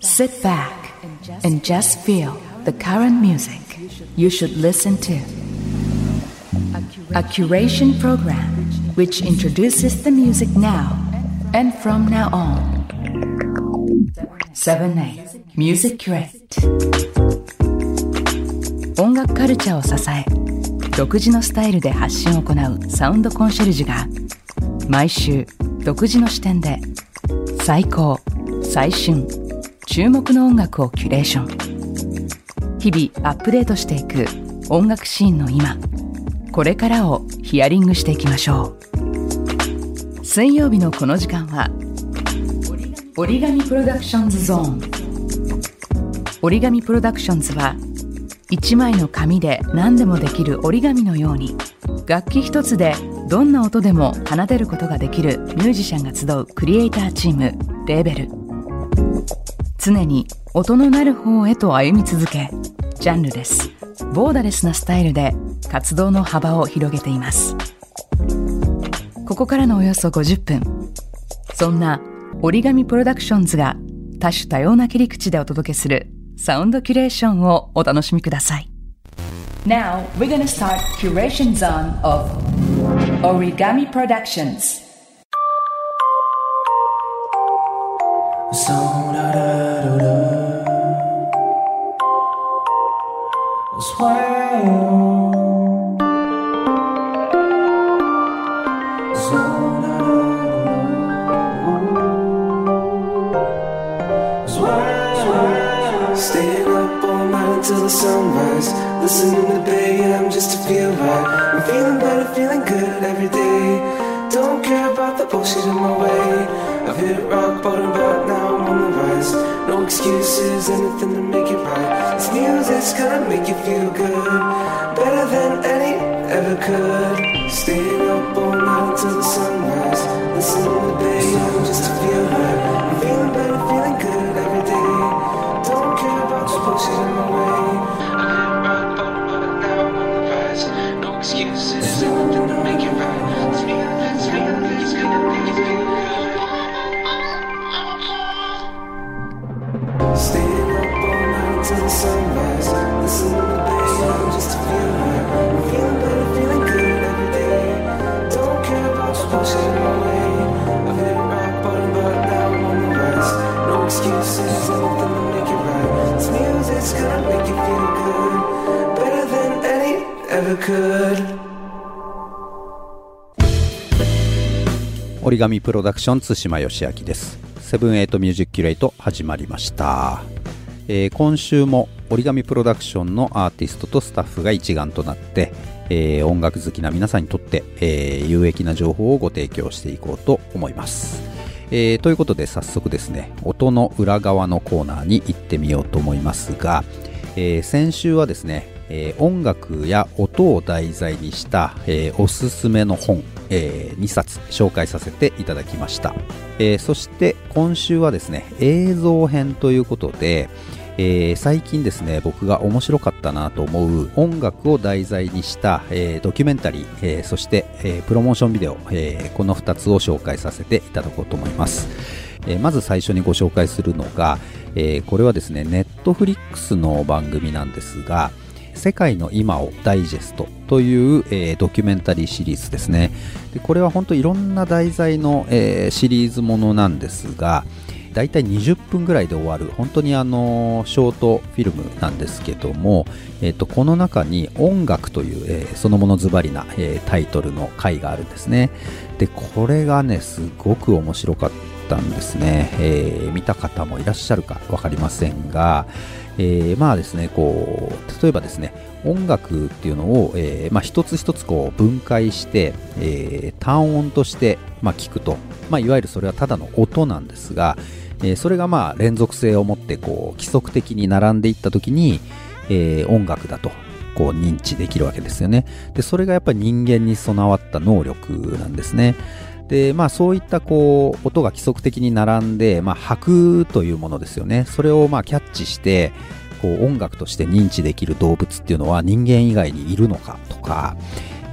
Sit back and just feel the current music. You should listen to a curation program which introduces the music now and from now on. 7-8 Music Curate 音楽カルチャーを支え独自のスタイルで発信を行うサウンドコンシェルジュが毎週独自の視点で最高最新 注目の音楽をキュレーション。日々アップデートしていく音楽シーンの今。これからをヒアリングしていきましょう。水曜日のこの時間は折り紙プロダクションズゾーン。折り紙プロダクションズは一枚の紙で何でもできる折り紙のように楽器一つでどんな音でも奏でることができるミュージシャンが集うクリエイターチームレーベル。常に音のなる方へと歩み続けジャンルレスボーダレスなスタイルで活動の幅を広げています。ここからのおよそ50分。そんな折り紙プロダクションズが多種多様な切り口でお届けするサウンドキュレーションをお楽しみください。Now we're gonna start curation zone of Origami Productions. So da da da da. Sway. So da da da. Sway. Staying up all night until the sunrise. Listening to AM just to feel right. I'm feeling better, feeling good every day. Don't care about the bullshit in my way. I've hit rock bottom, but now The. No excuses, anything to make it right. This music's gonna make you feel good, better than any ever could. Staying up all night until the sunrise. Listening to the AM just to feel right. I'm feeling better, feeling good every day. Don't care about the bullshit in my way. Hit rock bottom, but now I'm on the rise. No excuses, 紙プロダクション対馬芳昭です。セブンエイトミュージックキュレイト始まりました、えー今週も折り紙プロダクションのアーティストとスタッフが一丸となって、えー音楽好きな皆さんにとって、えー有益な情報をご提供していこうと思います、えーということで早速ですね音の裏側のコーナーに行ってみようと思いますが、えー先週はですね、えー音楽や音を題材にした、えーおすすめの本、え2冊紹介させていただきました、えそして今週はですね映像編ということで、え最近ですね僕が面白かったなと思う音楽を題材にした、えドキュメンタリー、えそして、えプロモーションビデオ、えーこの2つを紹介させていただこうと思います。えまず最初にご紹介するのが、えこれはですね、ネットフリックスの番組なんですが、世界の今をダイジェストという、えードキュメンタリーシリーズですね。でこれは本当いろんな題材の、えーシリーズものなんですが、だいたい20分ぐらいで終わる本当にあのショートフィルムなんですけども、えーとこの中に「音楽」という、えーそのものズバリな、えータイトルの回があるんですねでこれがねすごく面白かったんですね、えー見た方もいらっしゃるか分かりませんが、えーまあですねこう例えばですね音楽っていうのを、えーまあ、一つ一つこう分解して、えー単音として、まあ、聞くと、まあ、いわゆるそれはただの音なんですが、えーそれがまあ連続性を持ってこう規則的に並んでいった時に、えー音楽だとこう認知できるわけですよね。でそれがやっぱり人間に備わった能力なんですね。でまあそういったこう音が規則的に並んで、まあ、拍というものですよね。それをまあキャッチしてこう音楽として認知できる動物っていうのは人間以外にいるのかとか、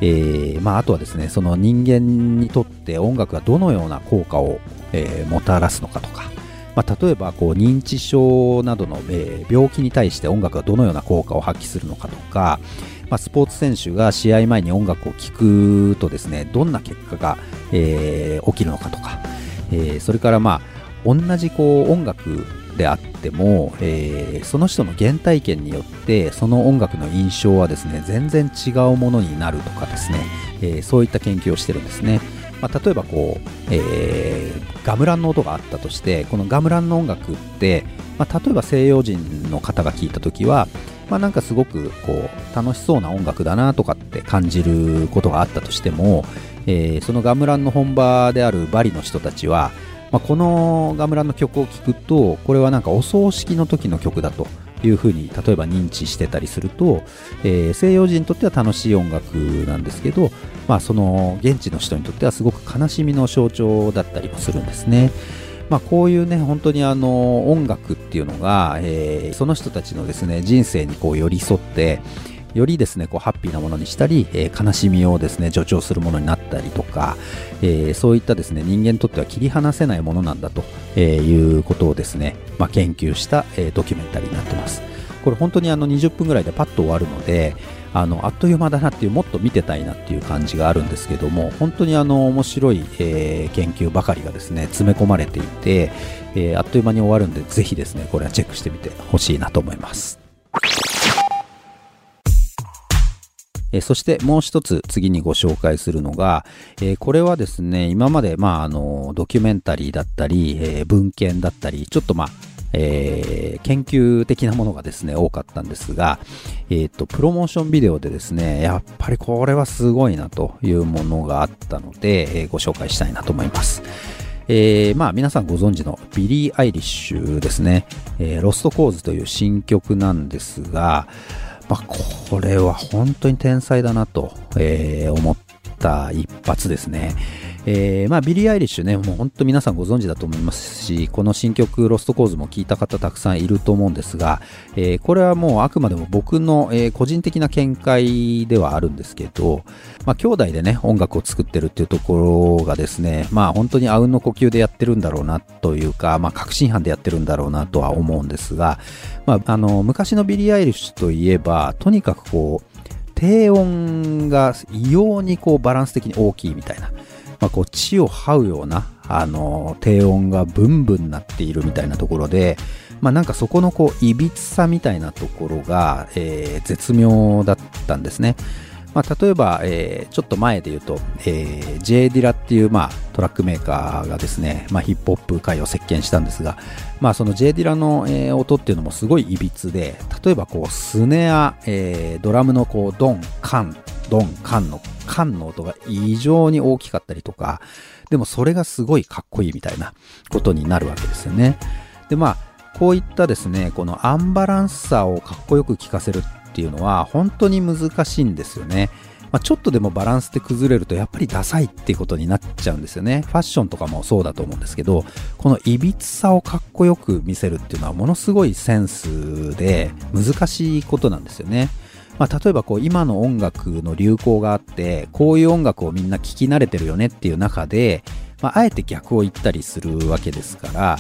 えーまあ、あとはですねその人間にとって音楽がどのような効果を、えーもたらすのかとか、まあ、例えばこう認知症などの、えー病気に対して音楽がどのような効果を発揮するのかとか、まあ、スポーツ選手が試合前に音楽を聴くとですねどんな結果が、えー起きるのかとか、えーそれからまあ同じこう音楽であっても、えーその人の原体験によってその音楽の印象はですね全然違うものになるとかですね、えーそういった研究をしてるんですね。まあ、例えばこう、えーガムランの音があったとしてこのガムランの音楽って、まあ、例えば西洋人の方が聴いた時は、まあ、なんかすごくこう楽しそうな音楽だなとかって感じることがあったとしても、えーそのガムランの本場であるバリの人たちは、まあ、このガムランの曲を聴くとこれはなんかお葬式の時の曲だというふうに例えば認知してたりすると、えー西洋人にとっては楽しい音楽なんですけど、まあ、その現地の人にとってはすごく悲しみの象徴だったりもするんですね。まあ、こういうね本当にあの音楽っていうのが、えーその人たちのですね人生にこう寄り添ってよりですねこうハッピーなものにしたり、えー悲しみをですね助長するものになったりとか、えーそういったですね人間にとっては切り離せないものなんだとえいうことをですね、まあ、研究した、えドキュメンタリーになってます。これ本当にあの20分ぐらいでパッと終わるのであのあっという間だなっていうもっと見てたいなっていう感じがあるんですけども本当にあの面白い、えー研究ばかりがですね詰め込まれていて、えーあっという間に終わるんでぜひですねこれはチェックしてみてほしいなと思います。えそしてもう一つ次にご紹介するのが、えーこれはですね、今まで、まあ、あの、ドキュメンタリーだったり、えー文献だったり、ちょっとまあ、えー研究的なものがですね、多かったんですが、えっ、と、プロモーションビデオでですね、やっぱりこれはすごいなというものがあったので、えーご紹介したいなと思います。えーまあ皆さんご存知のビリー・アイリッシュですね、えー Lost Cause という新曲なんですが、まあ、これは本当に天才だなと、えー思った一発ですね。えーまあ、ビリー・アイリッシュね、もう本当皆さんご存知だと思いますし、この新曲、 Lost Cause も聞いた方たくさんいると思うんですが、えーこれはもうあくまでも僕の、えー個人的な見解ではあるんですけど、まあ、兄弟でね、音楽を作ってるっていうところがですね、まあ、本当にあうんの呼吸でやってるんだろうなというか、まあ、確信犯でやってるんだろうなとは思うんですが、まあ、あの、昔のビリー・アイリッシュといえば、とにかくこう、低音が異様にこうバランス的に大きいみたいな、まあ、こう地を這うようなあの低音がブンブンなっているみたいなところで、まあ、なんかそこのこういびつさみたいなところが、えー絶妙だったんですね。まあ、例えば、えーちょっと前で言うと、えー、J ディラっていう、まあ、トラックメーカーがですね、まあ、ヒップホップ界を席巻したんですが、まあ、その J ディラの、えー音っていうのもすごいいびつで、例えばこうスネア、えードラムのこうドン、カン、ドン、カンの、カンの音が異常に大きかったりとか、でもそれがすごいかっこいいみたいなことになるわけですよね。で、まあ、こういったですね、このアンバランスさをかっこよく聞かせるっていうのは本当に難しいんですよね。まあ、ちょっとでもバランスって崩れるとやっぱりダサいっていうことになっちゃうんですよね。ファッションとかもそうだと思うんですけど、このいびつさをかっこよく見せるっていうのはものすごいセンスで難しいことなんですよね。まあ、例えばこう今の音楽の流行があって、こういう音楽をみんな聴き慣れてるよねっていう中で、まあ、あえて逆を言ったりするわけですから、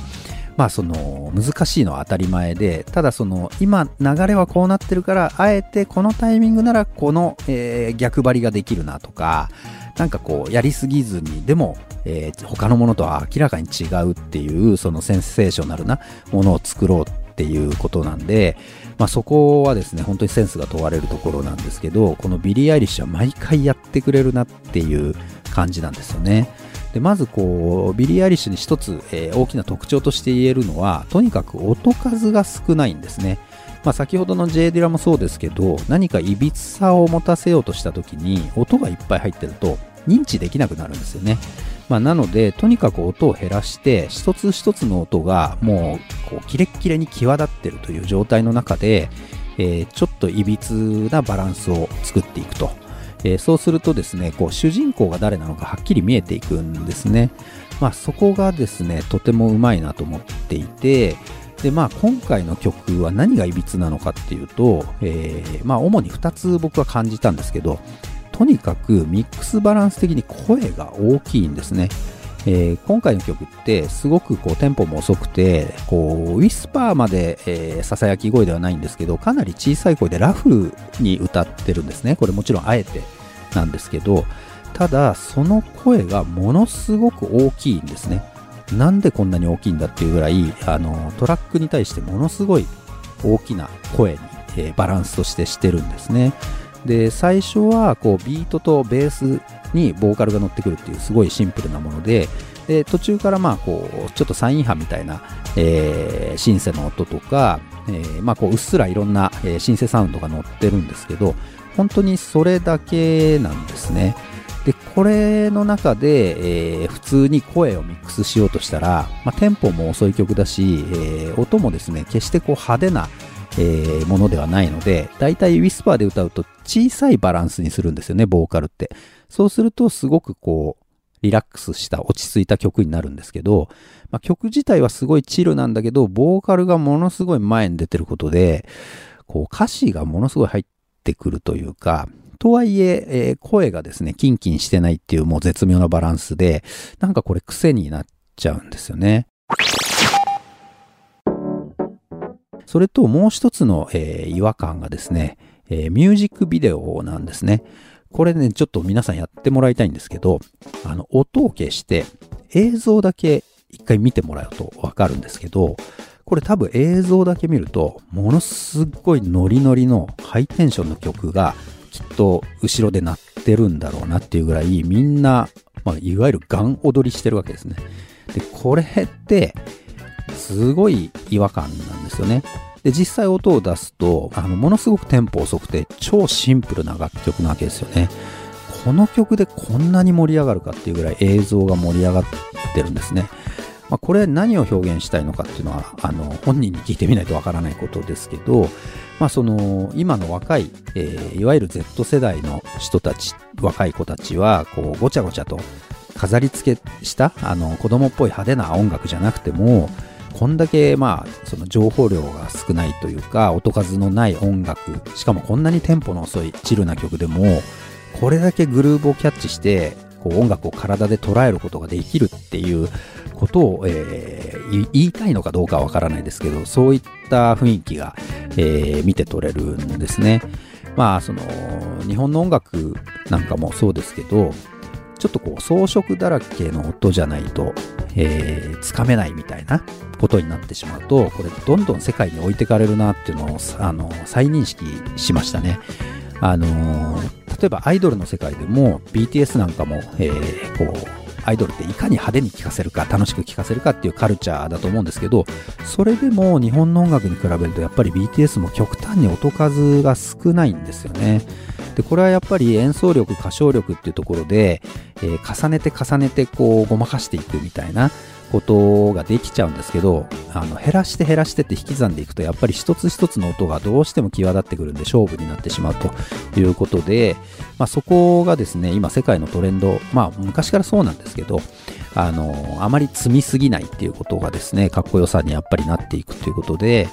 まあその難しいのは当たり前で、ただその今流れはこうなってるから、あえてこのタイミングならこの、えー逆張りができるなとか、なんかこうやりすぎずに、でも、えー他のものとは明らかに違うっていう、そのセンセーショナルなものを作ろうっていうことなんで、まあそこはですね、本当にセンスが問われるところなんですけど、このビリー・アイリッシュは毎回やってくれるなっていう感じなんですよね。でまずこうビリー・アイリッシュに一つ、えー大きな特徴として言えるのはとにかく音数が少ないんですね、まあ、先ほどの J ディラもそうですけど何かいびつさを持たせようとした時に音がいっぱい入ってると認知できなくなるんですよね、まあ、なのでとにかく音を減らして一つ一つの音がもうこうキレッキレに際立ってるという状態の中で、えーちょっといびつなバランスを作っていくとえーそうするとですね、こう主人公が誰なのかはっきり見えていくんですね。まあそこがですね、とてもうまいなと思っていて、でまあ今回の曲は何がいびつなのかっていうと、えーまあ主に2つ僕は感じたんですけど、とにかくミックスバランス的に声が大きいんですね。えー今回の曲ってすごくこうテンポも遅くてこうウィスパーまでえーささやき声ではないんですけどかなり小さい声でラフに歌ってるんですね。これもちろんあえてなんですけどただその声がものすごく大きいんですね。なんでこんなに大きいんだっていうぐらいあのトラックに対してものすごい大きな声に、えーバランスとしてしてるんですね。で最初はこうビートとベースにボーカルが乗ってくるっていうすごいシンプルなものでで途中からまあこうちょっとサイン波みたいな、えーシンセの音とか、えーまあ、こううっすらいろんな、えーシンセサウンドが乗ってるんですけど本当にそれだけなんですね。でこれの中で、えー普通に声をミックスしようとしたら、まあ、テンポも遅い曲だし、え音もですね決してこう派手なえーものではないので、だいたいウィスパーで歌うと小さいバランスにするんですよね、ボーカルって。そうするとすごくこう、リラックスした落ち着いた曲になるんですけど、まあ、曲自体はすごいチルなんだけど、ボーカルがものすごい前に出てることで、こう歌詞がものすごい入ってくるというか、とはいええー声がですね、キンキンしてないっていうもう絶妙なバランスで、なんかこれ癖になっちゃうんですよね。それともう一つの、えー違和感がですね、えーミュージックビデオなんですね。これね、ちょっと皆さんやってもらいたいんですけど、あの、音を消して映像だけ一回見てもらうとわかるんですけど、これ多分映像だけ見ると、ものすっごいノリノリのハイテンションの曲がきっと後ろで鳴ってるんだろうなっていうぐらいみんな、まあ、いわゆるガン踊りしてるわけですね。で、これって、すごい違和感なんですよね。で、実際音を出すと、あの、ものすごくテンポ遅くて、超シンプルな楽曲なわけですよね。この曲でこんなに盛り上がるかっていうぐらい映像が盛り上がってるんですね。まあ、これ何を表現したいのかっていうのは、あの、本人に聞いてみないとわからないことですけど、まあ、その、今の若い、えーいわゆる Z 世代の人たち、若い子たちは、こう、ごちゃごちゃと飾り付けした、あの、子供っぽい派手な音楽じゃなくても、こんだけ、まあ、その情報量が少ないというか、音数のない音楽、しかもこんなにテンポの遅いチルな曲でも、これだけグルーブをキャッチして、こう音楽を体で捉えることができるっていうことを、えー言いたいのかどうかはわからないですけど、そういった雰囲気が、えー見て取れるんですね。まあ、その、日本の音楽なんかもそうですけど、ちょっとこう装飾だらけの音じゃないと、えーつかめないみたいなことになってしまうと、これどんどん世界に置いてかれるなっていうのを、あの、再認識しましたね。あのー例えばアイドルの世界でも BTS なんかも、えーこう、アイドルっていかに派手に聴かせるか、楽しく聴かせるかっていうカルチャーだと思うんですけど、それでも日本の音楽に比べるとやっぱり BTS も極端に音数が少ないんですよね。で、これはやっぱり演奏力、歌唱力っていうところで、えー重ねて重ねてこうごまかしていくみたいなことができちゃうんですけど、あの、減らして減らしてって引き算でいくと、やっぱり一つ一つの音がどうしても際立ってくるんで勝負になってしまうということで、まあそこがですね、今世界のトレンド、まあ昔からそうなんですけど、あの、あまり積みすぎないっていうことがですね、かっこよさにやっぱりなっていくということで、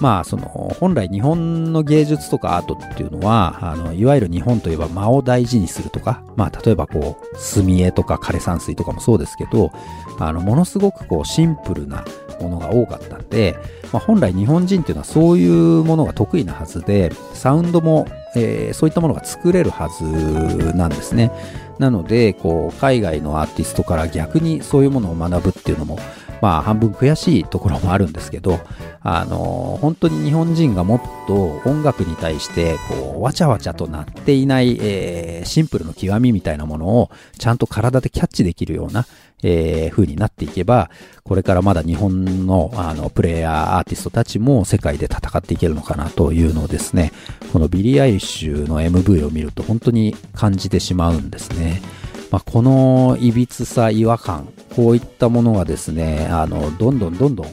まあ、その、本来日本の芸術とかアートっていうのは、あの、いわゆる日本といえば間を大事にするとか、まあ、例えばこう、墨絵とか枯山水とかもそうですけど、あの、ものすごくこう、シンプルなものが多かったんで、まあ、本来日本人っていうのはそういうものが得意なはずで、サウンドも、えーそういったものが作れるはずなんですね。なので、こう、海外のアーティストから逆にそういうものを学ぶっていうのも、まあ、半分悔しいところもあるんですけど、あの、本当に日本人がもっと音楽に対して、こう、わちゃわちゃとなっていない、えーシンプルの極みみたいなものを、ちゃんと体でキャッチできるような、えー風になっていけば、これからまだ日本の、あの、プレイヤー、アーティストたちも世界で戦っていけるのかなというのをですね、このビリー・アイリッシュの MV を見ると本当に感じてしまうんですね。まあ、このいびつさ、違和感、こういったものがですね、あの、どんどんどんどん、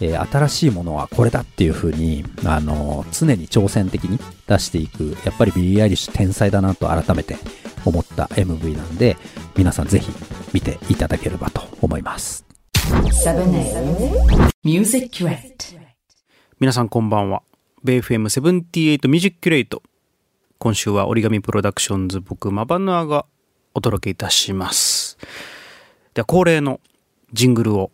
えー新しいものはこれだっていう風に、あの、常に挑戦的に出していく、やっぱりビリー・アイリッシュ天才だなと改めて思った MV なんで、皆さんぜひ見ていただければと思います。7A Music Crate 皆さんこんばんは。ベイ FM78 Music Crate。今週は折り紙プロダクションズ僕マバヌアがお届けいたします。では恒例のジングルを、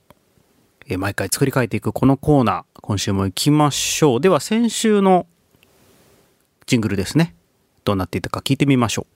毎回作り変えていくこのコーナー、今週も行きましょう。では先週のジングルですね。どうなっていたか聞いてみましょう。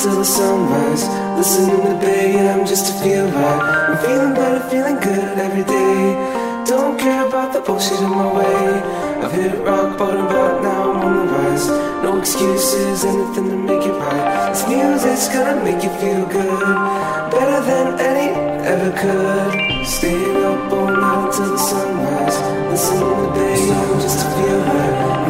Until the sunrise. Listening to Bay AM just to feel right. I'm feeling better, feeling good every day. Don't care about the bullshit in my way. I've hit rock bottom, but now I'm on the rise. No excuses, anything to make it right. This music's gonna make you feel good, better than any ever could. Staying up all night until the sunrise. Listening to Bay AM just to feel right.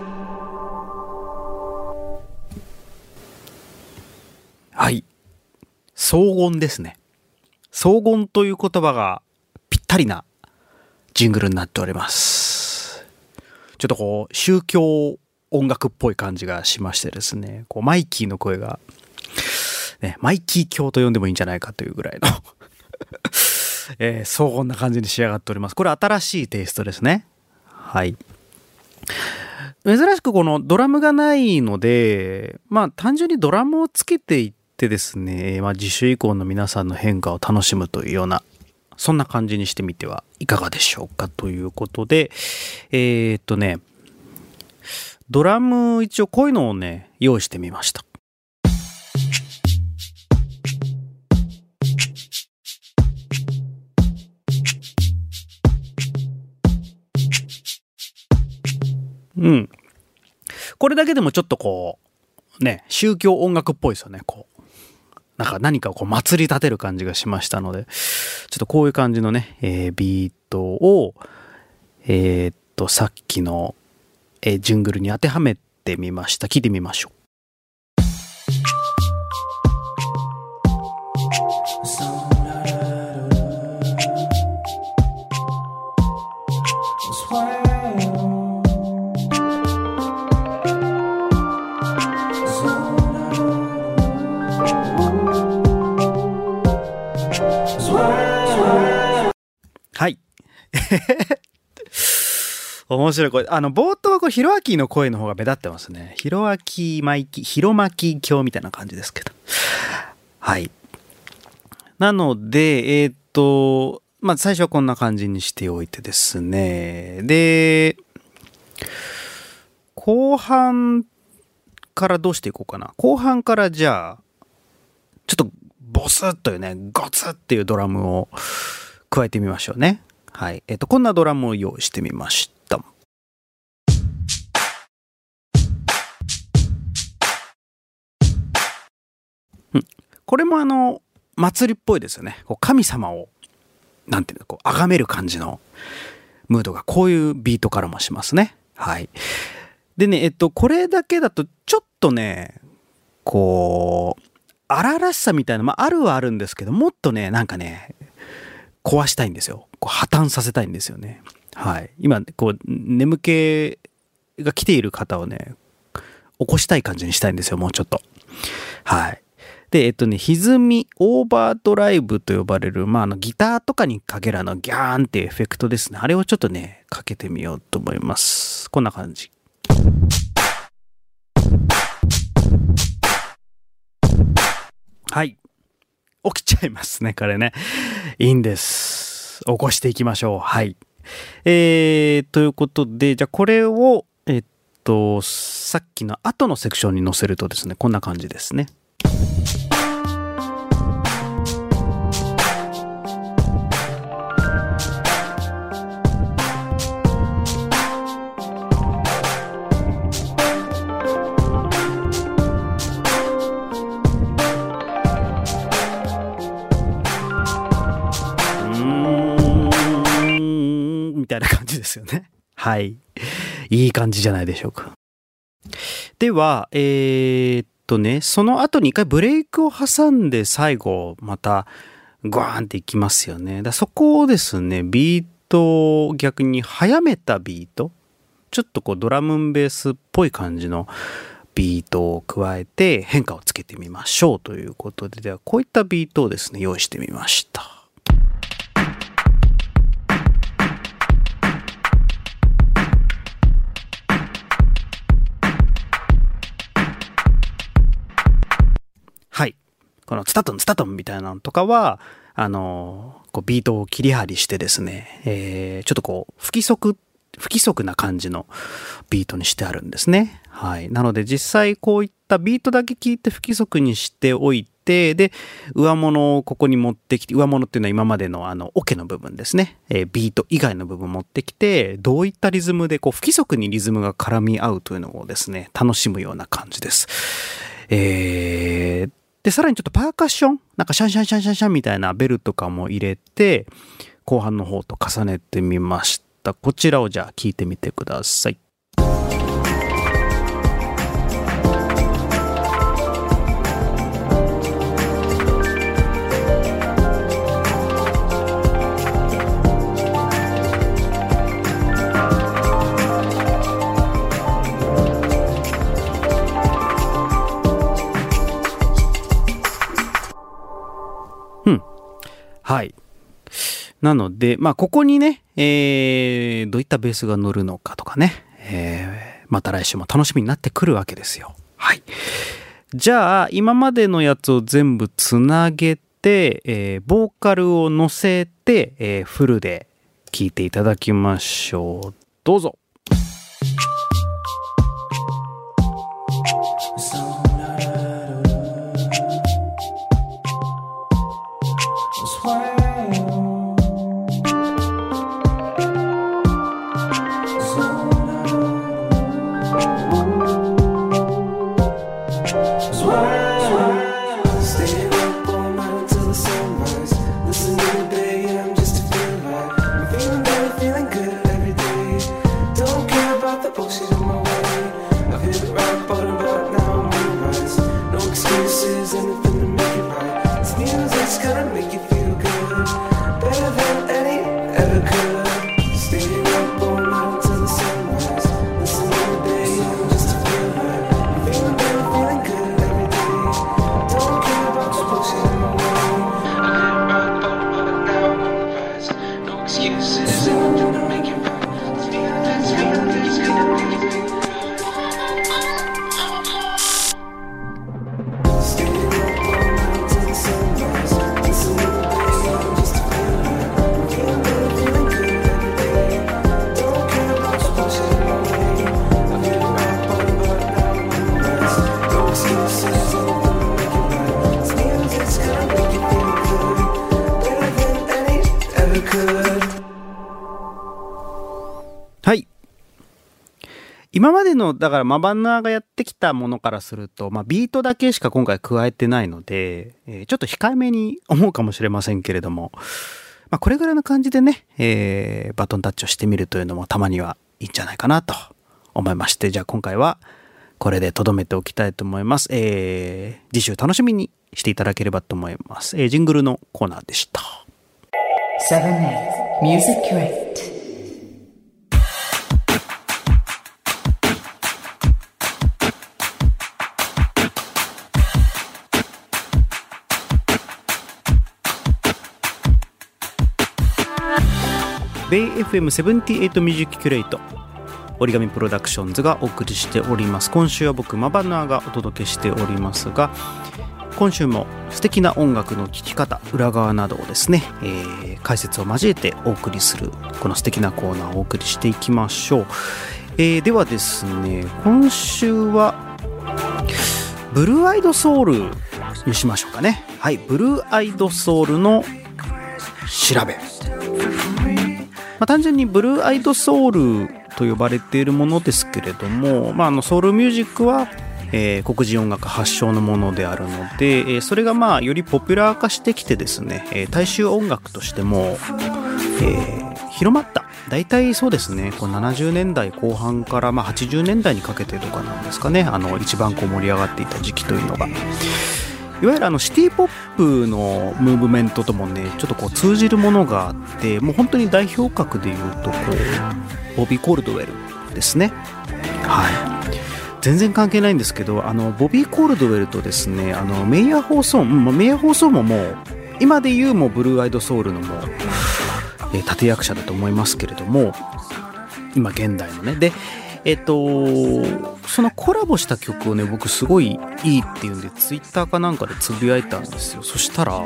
荘厳ですね。荘厳という言葉がぴったりなジングルになっております。ちょっとこう、宗教音楽っぽい感じがしましてですね、こう、マイキーの声が、ね、マイキー教と呼んでもいいんじゃないかというぐらいの、えー荘厳な感じに仕上がっております。これ新しいテイストですね。はい。珍しくこのドラムがないので、まあ単純にドラムをつけていってですね、まあ自主以降の皆さんの変化を楽しむというような、そんな感じにしてみてはいかがでしょうかということで、えーっとね、ドラム一応こういうのをね、用意してみました。うん。これだけでもちょっとこう、ね、宗教音楽っぽいですよね、こう。なんか何かをこう祭り立てる感じがしましたので、ちょっとこういう感じのね、えービートを、えーっと、さっきの、えージングルに当てはめてみました。聞いてみましょう。面白い。これ、あの、冒頭はこれ、ヒロアキの声の方が目立ってますね。ヒロアキ、マイキ、ヒロマキ教みたいな感じですけど。はい。なので、えーっと、まあ、最初はこんな感じにしておいてですね。で、後半からどうしていこうかな。後半からじゃあ、ちょっとボスッというね、ゴツッっていうドラムを加えてみましょうね。はい。えっ、と、こんなドラムを用意してみました。うん。これもあの、祭りっぽいですよね。こう神様を、なんていうの、こう、崇める感じのムードが、こういうビートからもしますね。はい。でね、えっと、これだけだと、ちょっとね、こう、荒々しさみたいな、まあ、あるはあるんですけど、もっとね、なんかね、壊したいんですよ。こう破綻させたいんですよね。はい。今、こう、眠気が来ている方をね、起こしたい感じにしたいんですよ、もうちょっと。はい。で、えっとね、歪み、オーバードライブと呼ばれる、まあ、あの、ギターとかにかけるあの、ギャーンってエフェクトですね。あれをちょっとね、かけてみようと思います。こんな感じ。はい。起きちゃいますね、これね。いいんです。起こしていきましょう。はい。えー、ということで、じゃあこれを、えっと、さっきの後のセクションに載せるとですね、こんな感じですね。ですよね。はい。いい感じじゃないでしょうか。では、えーっとね、その後に一回ブレイクを挟んで最後、また、グワーンっていきますよね。だそこをですね、ビートを逆に早めたビート、ちょっとこうドラムベースっぽい感じのビートを加えて変化をつけてみましょうということで、ではこういったビートをですね、用意してみました。このツタトンツタトンみたいなのとかは、あの、こうビートを切り張りしてですね、えーちょっとこう不規則、不規則な感じのビートにしてあるんですね。はい。なので実際こういったビートだけ聞いて不規則にしておいて、で、上物をここに持ってきて、上物っていうのは今までのあの、オケの部分ですね。えービート以外の部分持ってきて、どういったリズムでこう不規則にリズムが絡み合うというのをですね、楽しむような感じです。えーで、さらにちょっとパーカッションなんかシャンシャンシャンシャンシャンみたいなベルとかも入れて、後半の方と重ねてみました。こちらをじゃあ聞いてみてください。はい。なので、まあ、ここにね、えー、どういったベースが乗るのかとかね、えー、また来週も楽しみになってくるわけですよ。はい。じゃあ、今までのやつを全部つなげて、えーボーカルを乗せて、えーフルで聴いていただきましょう。どうぞ。の、だからマバンナーがやってきたものからすると、まあ、ビートだけしか今回加えてないので、えーちょっと控えめに思うかもしれませんけれども、まあ、これぐらいの感じでね、えーバトンタッチをしてみるというのもたまにはいいんじゃないかなと思いまして、じゃあ今回はこれで留めておきたいと思います。えー次週楽しみにしていただければと思います。えージングルのコーナーでした。ベイ FM78 ミュージックキュレート折り紙プロダクションズがお送りしております。今週は僕マバナーがお届けしておりますが今週も素敵な音楽の聴き方裏側などをですね、えー解説を交えてお送りするこの素敵なコーナーをお送りしていきましょう、えーではですね今週はブルーアイドソウルにしましょうかね。はいブルーアイドソウルの調べ。まあ、単純にブルーアイドソウルと呼ばれているものですけれども、まあ、あのソウルミュージックは、えー黒人音楽発祥のものであるので、えーそれがまあよりポピュラー化してきてですね、えー大衆音楽としても、え広まった。大体そうですねこう70年代後半からまあ80年代にかけてとかなんですかねあの一番こう盛り上がっていた時期というのが。いわゆるあのシティ・ポップのムーブメントともねちょっとこう通じるものがあってもう本当に代表格でいうとこうボビー・コールドウェルですね。はい。全然関係ないんですけどあのボビー・コールドウェルとですねあのメイヤー放送、メイヤー放送ももう今で言うもブルーアイドソウルのもう、えー立役者だと思いますけれども今現代のね。でえっ、とそのコラボした曲をね僕すごいいいっていうんでツイッターかなんかでつぶやいたんですよ。そしたらあ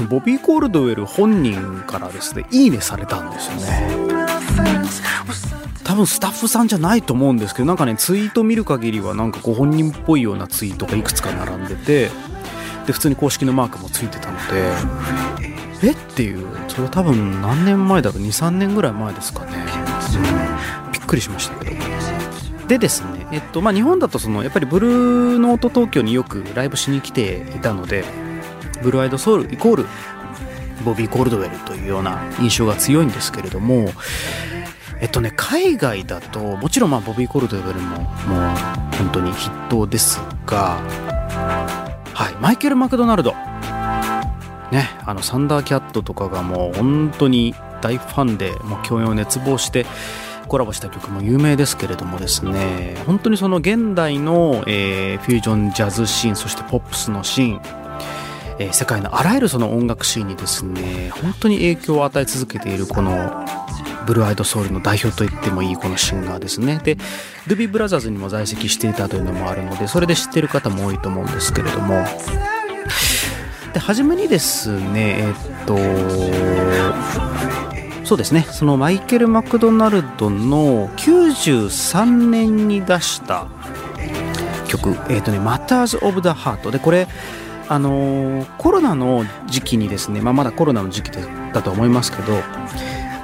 のボビー・コールドウェル本人からですねいいねされたんですよね。多分スタッフさんじゃないと思うんですけどなんかねツイート見る限りはなんかご本人っぽいようなツイートがいくつか並んでてで普通に公式のマークもついてたのでえ？っていう。それは多分何年前だろう？23年ぐらい前ですかね、くりしました。けどでですねえっとまあ日本だとそのやっぱりブルーノート東京によくライブしに来ていたのでブルーアイドソウルイコールボビー・コールドウェルというような印象が強いんですけれどもえっとね海外だともちろんまあボビー・コールドウェルももう本当に筆頭ですがはいマイケル・マクドナルド。ねあのサンダーキャットとかがもう本当に大ファンでもう共演を熱望してコラボした曲も有名ですけれどもですね本当にその現代の、えーフュージョンジャズシーンそしてポップスのシーンえー世界のあらゆるその音楽シーンにですね本当に影響を与え続けているこのブルーアイドソウルの代表と言ってもいいこのシンガーですね。でドゥビーブラザーズにも在籍していたというのもあるのでそれで知ってる方も多いと思うんですけれども。で初めにですねえっとそうですね。そのマイケル・マクドナルドの93年に出した曲。えっ、とね「Matters of the Heart」でこれあのーコロナの時期にですね、まあ、まだコロナの時期だと思いますけど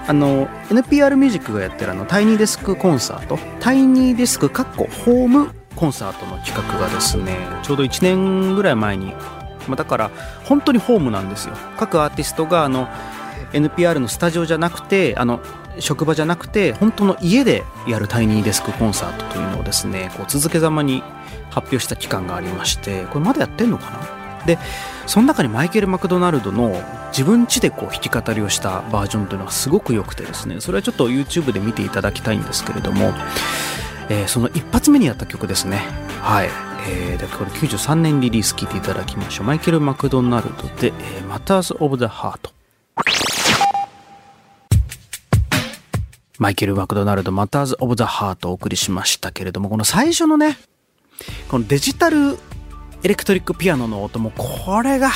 あの NPR ミュージックがやってるあのタイニーデスクコンサートタイニーデスクかっこホームコンサートの企画がですねちょうど1年ぐらい前に、まあ、だから本当にホームなんですよ。各アーティストがあの NPR のスタジオじゃなくてあの職場じゃなくて本当の家でやるタイニーデスクコンサートというのをですねこう続けざまに発表した期間がありましてこれまだやってんのかな？でその中にマイケル・マクドナルドの自分家でこう弾き語りをしたバージョンというのがすごく良くてですねそれはちょっと YouTube で見ていただきたいんですけれども、えーその一発目にやった曲ですね。はい、えー、でこれ93年リリース聴いていただきましょう。マイケル・マクドナルドで「Matters of the Heart」マイケル・マクドナルド、マターズ・オブ・ザ・ハートをお送りしましたけれども、この最初のね、このデジタルエレクトリックピアノの音も、これが、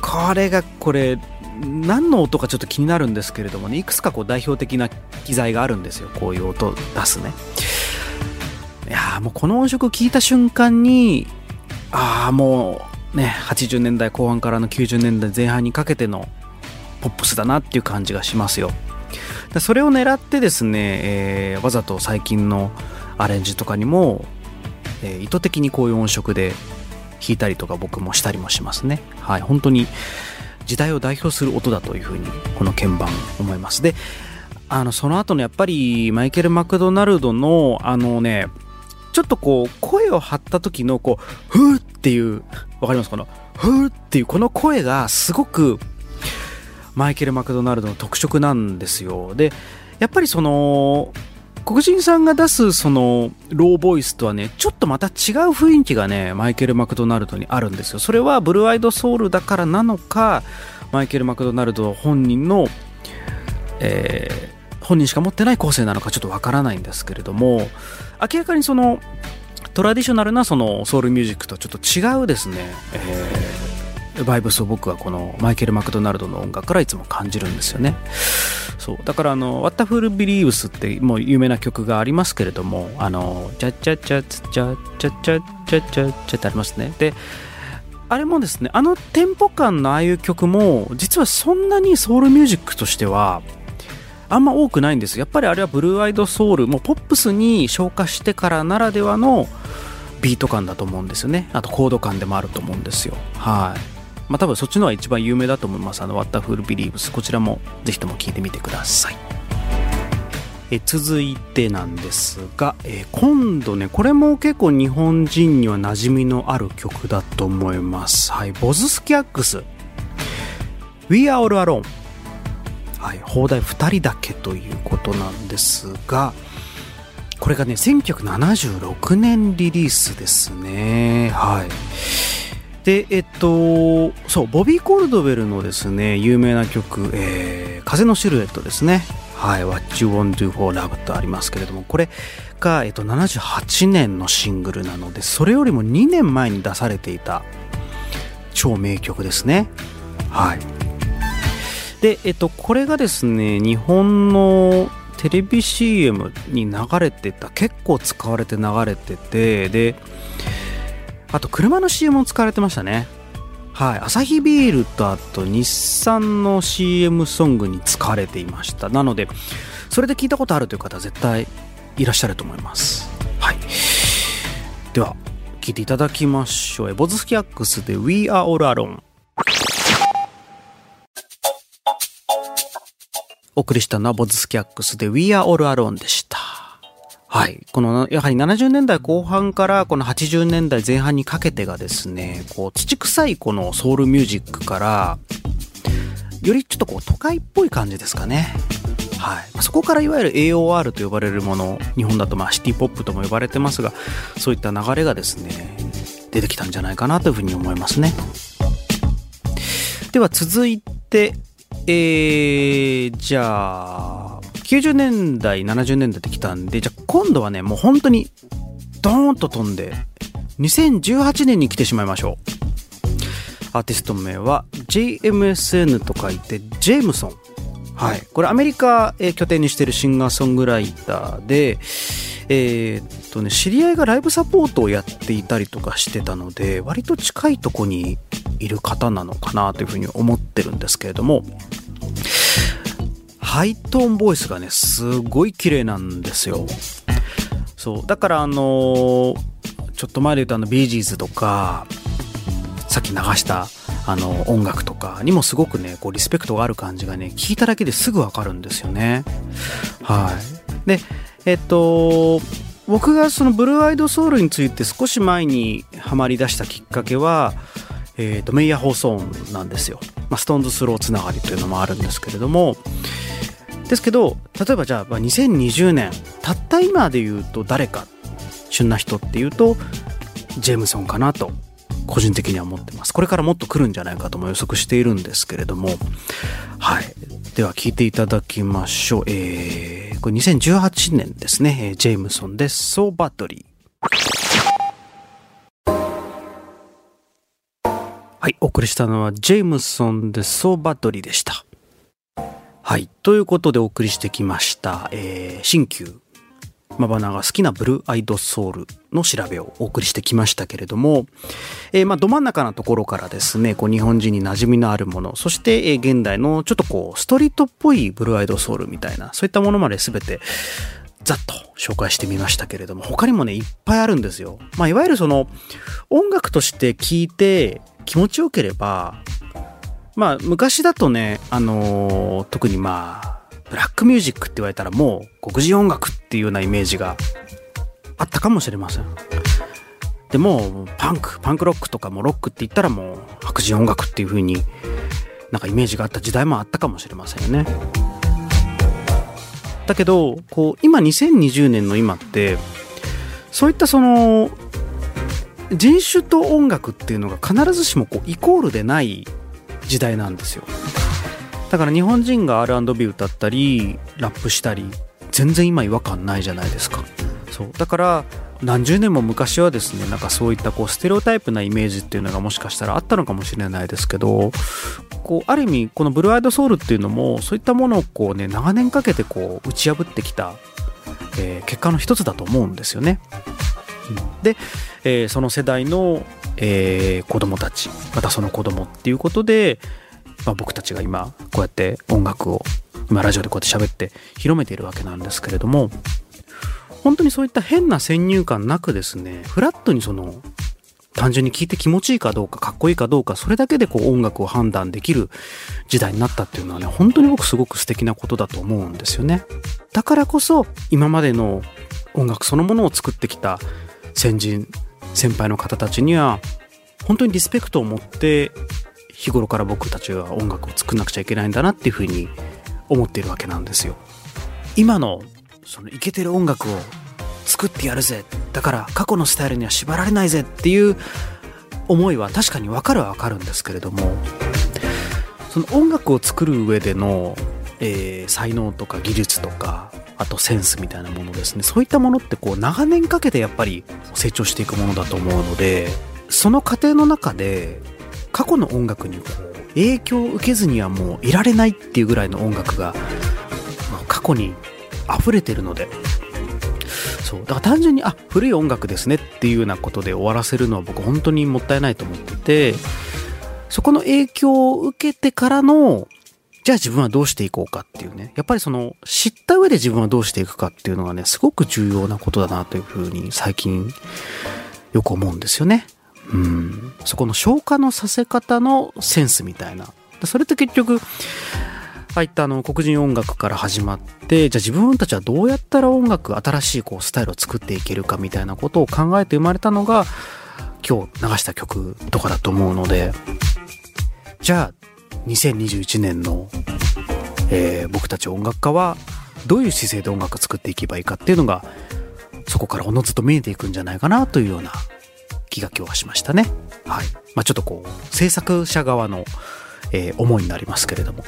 これが、これ、何の音かちょっと気になるんですけれどもね、いくつかこう代表的な機材があるんですよ、こういう音を出すね。いやもうこの音色聞いた瞬間に、ああ、もうね、80年代後半からの90年代前半にかけてのポップスだなっていう感じがしますよ。でそれを狙ってですね、えーわざと最近のアレンジとかにも、えー意図的にこういう音色で弾いたりとか僕もしたりもしますね。はい、本当に時代を代表する音だというふうにこの鍵盤思います。で、あのその後のやっぱりマイケル・マクドナルドのあのね、ちょっとこう声を張った時のこう、ふーっていう、わかりますこの、ふーっていうこの声がすごくマイケル・マクドナルドの特色なんですよ。で、やっぱりその、黒人さんが出すそのローボイスとはね、ちょっとまた違う雰囲気がね、マイケル・マクドナルドにあるんですよ。それはブルーアイドソウルだからなのか、マイケル・マクドナルド本人の、えー本人しか持ってない構成なのかちょっとわからないんですけれども、明らかにその、トラディショナルなそのソウルミュージックとはちょっと違うですね、えーバイブスを僕はこのマイケル・マクドナルドの音楽からいつも感じるんですよね。そう。だからあの「What the Fool Believes」ってもう有名な曲がありますけれどもあの「チャチャチャチャチャチャチャチャチャチャってありますね。であれもですねあのテンポ感のああいう曲も実はそんなにソウルミュージックとしてはあんま多くないんです。やっぱりあれはブルーアイドソウルもうポップスに昇華してからならではのビート感だと思うんですよね。あとコード感でもあると思うんですよ。はい。まあ多分そっちのは一番有名だと思います。あの「What a Fool Believes」こちらもぜひとも聴いてみてください。え続いてなんですが、え今度ねこれも結構日本人には馴染みのある曲だと思います。はいボズスキャックス「We Are All Alone」はい放題2人だけということなんですがこれがね1976年リリースですね。はい。でえっとそうボビー・コールドウェルのですね有名な曲「えー風のシルエット」ですね。はい「What You Want Do for Love」とありますけれどもこれが、えっと、78年のシングルなのでそれよりも2年前に出されていた超名曲ですね。はい。でえっとこれがですね日本のテレビ CM に流れてた結構使われて流れててであと車の CM も使われてましたね。はい。アサヒビールとあと日産の CM ソングに使われていました。なのでそれで聞いたことあるという方は絶対いらっしゃると思います。はい。では聞いていただきましょう。えボズスキャックスで We Are All Alone お送りしたのはボズスキャックスで We Are All Alone でした。はい。この、やはり70年代後半からこの80年代前半にかけてがですね、こう、土臭いこのソウルミュージックから、よりちょっとこう、都会っぽい感じですかね。はい。そこからいわゆる AOR と呼ばれるもの、日本だとまあシティポップとも呼ばれてますが、そういった流れがですね、出てきたんじゃないかなというふうに思いますね。では続いて、えー、じゃあ、90年代、70年代できたんで、じゃあ今度はね、もう本当に、ドーンと飛んで、2018年に来てしまいましょう。アーティスト名は JMSN と書いて、ジェームソン。はい。これアメリカえ拠点にしてるシンガーソングライターで、えーっとね、知り合いがライブサポートをやっていたりとかしてたので、割と近いとこにいる方なのかなというふうに思ってるんですけれども、ハイトーンボイスがね、すごい綺麗なんですよ。そう。だからあのちょっと前で言うとあのビージーズとか、さっき流したあの音楽とかにもすごくね、こうリスペクトがある感じがね、聞いただけですぐわかるんですよね。はい。で、えっと、僕がそのブルーアイドソウルについて少し前にハマり出したきっかけは、えっとメイヤー・ホーソーンなんですよ。まあ、ストーンズスローつながりというのもあるんですけれども、ですけど、例えばじゃあ、2020年、たった今で言うと誰か、旬な人っていうと、ジェームソンかなと、個人的には思ってます。これからもっと来るんじゃないかとも予測しているんですけれども、はい。では聞いていただきましょう。えー、これ2018年ですね。ジェームソンで So Badly。はい、お送りしたのはジェームソンで So Badly でした。はい。ということでお送りしてきました、えー、新旧、マバナが好きなブルーアイドソウルの調べをお送りしてきましたけれども、えーまあ、ど真ん中なところからですね、こう日本人に馴染みのあるもの、そして、えー現代のちょっとこう、ストリートっぽいブルーアイドソウルみたいな、そういったものまで全て、ざっと紹介してみましたけれども、他にもね、いっぱいあるんですよ。まあ、いわゆるその、音楽として聴いて気持ちよければ、まあ、昔だとね、あのー特にまあ、ブラックミュージックって言われたらもう黒人音楽っていうようなイメージがあったかもしれません。でも、パンク、パンクロックとかもロックって言ったらもう白人音楽っていう風になんかイメージがあった時代もあったかもしれませんよね。だけど、こう、今2020年の今って、そういったその、人種と音楽っていうのが必ずしもこうイコールでない時代なんですよ。だから日本人が R&B 歌ったりラップしたり全然今違和感ないじゃないですか。そう。だから何十年も昔はですねなんかそういったこうステレオタイプなイメージっていうのがもしかしたらあったのかもしれないですけどこうある意味このブルーアイドソウルっていうのもそういったものをこうね長年かけてこう打ち破ってきた、えー結果の一つだと思うんですよね。で、えーその世代の、えー子供たちまたその子供っていうことで、まあ、僕たちが今こうやって音楽を今ラジオでこうやって喋って広めているわけなんですけれども本当にそういった変な先入観なくですねフラットにその単純に聴いて気持ちいいかどうかかっこいいかどうかそれだけでこう音楽を判断できる時代になったっていうのはね本当に僕すごく素敵なことだと思うんですよね。だからこそ今までの音楽そのものを作ってきた先人先輩の方たちには本当にリスペクトを持って日頃から僕たちは音楽を作んなくちゃいけないんだなっていうふうに思っているわけなんですよ。今のそのイケてる音楽を作ってやるぜ。だから過去のスタイルには縛られないぜっていう思いは確かに分かるは分かるんですけれどもその音楽を作る上での、えー才能とか技術とかあとセンスみたいなものですね。そういったものってこう長年かけてやっぱり成長していくものだと思うのでその過程の中で過去の音楽にこう影響を受けずにはもういられないっていうぐらいの音楽が過去に溢れてるので。そう。だから単純にあ古い音楽ですねっていうようなことで終わらせるのは僕本当にもったいないと思っててそこの影響を受けてからのじゃあ自分はどうしていこうかっていうね。やっぱりその知った上で自分はどうしていくかっていうのがねすごく重要なことだなというふうに最近よく思うんですよね。うん、そこの消化のさせ方のセンスみたいな。それって結局ああいったあの黒人音楽から始まってじゃあ自分たちはどうやったら音楽新しいこうスタイルを作っていけるかみたいなことを考えて生まれたのが今日流した曲とかだと思うので。じゃあ2021年の、えー僕たち音楽家はどういう姿勢で音楽作っていけばいいかっていうのがそこからおのずと見えていくんじゃないかなというような気が今日はしましたね。はい。まあちょっとこう、制作者側の、えー思いになりますけれども、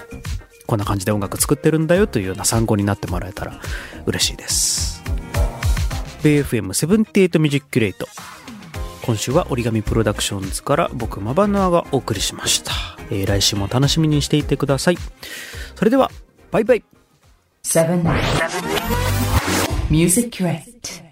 こんな感じで音楽作ってるんだよというような参考になってもらえたら嬉しいです。BFM78 ミュージックレート。今週は折り紙プロダクションズから僕マバヌアがお送りしました、えー来週も楽しみにしていてください。それでは、バイバイ。7 Music Crate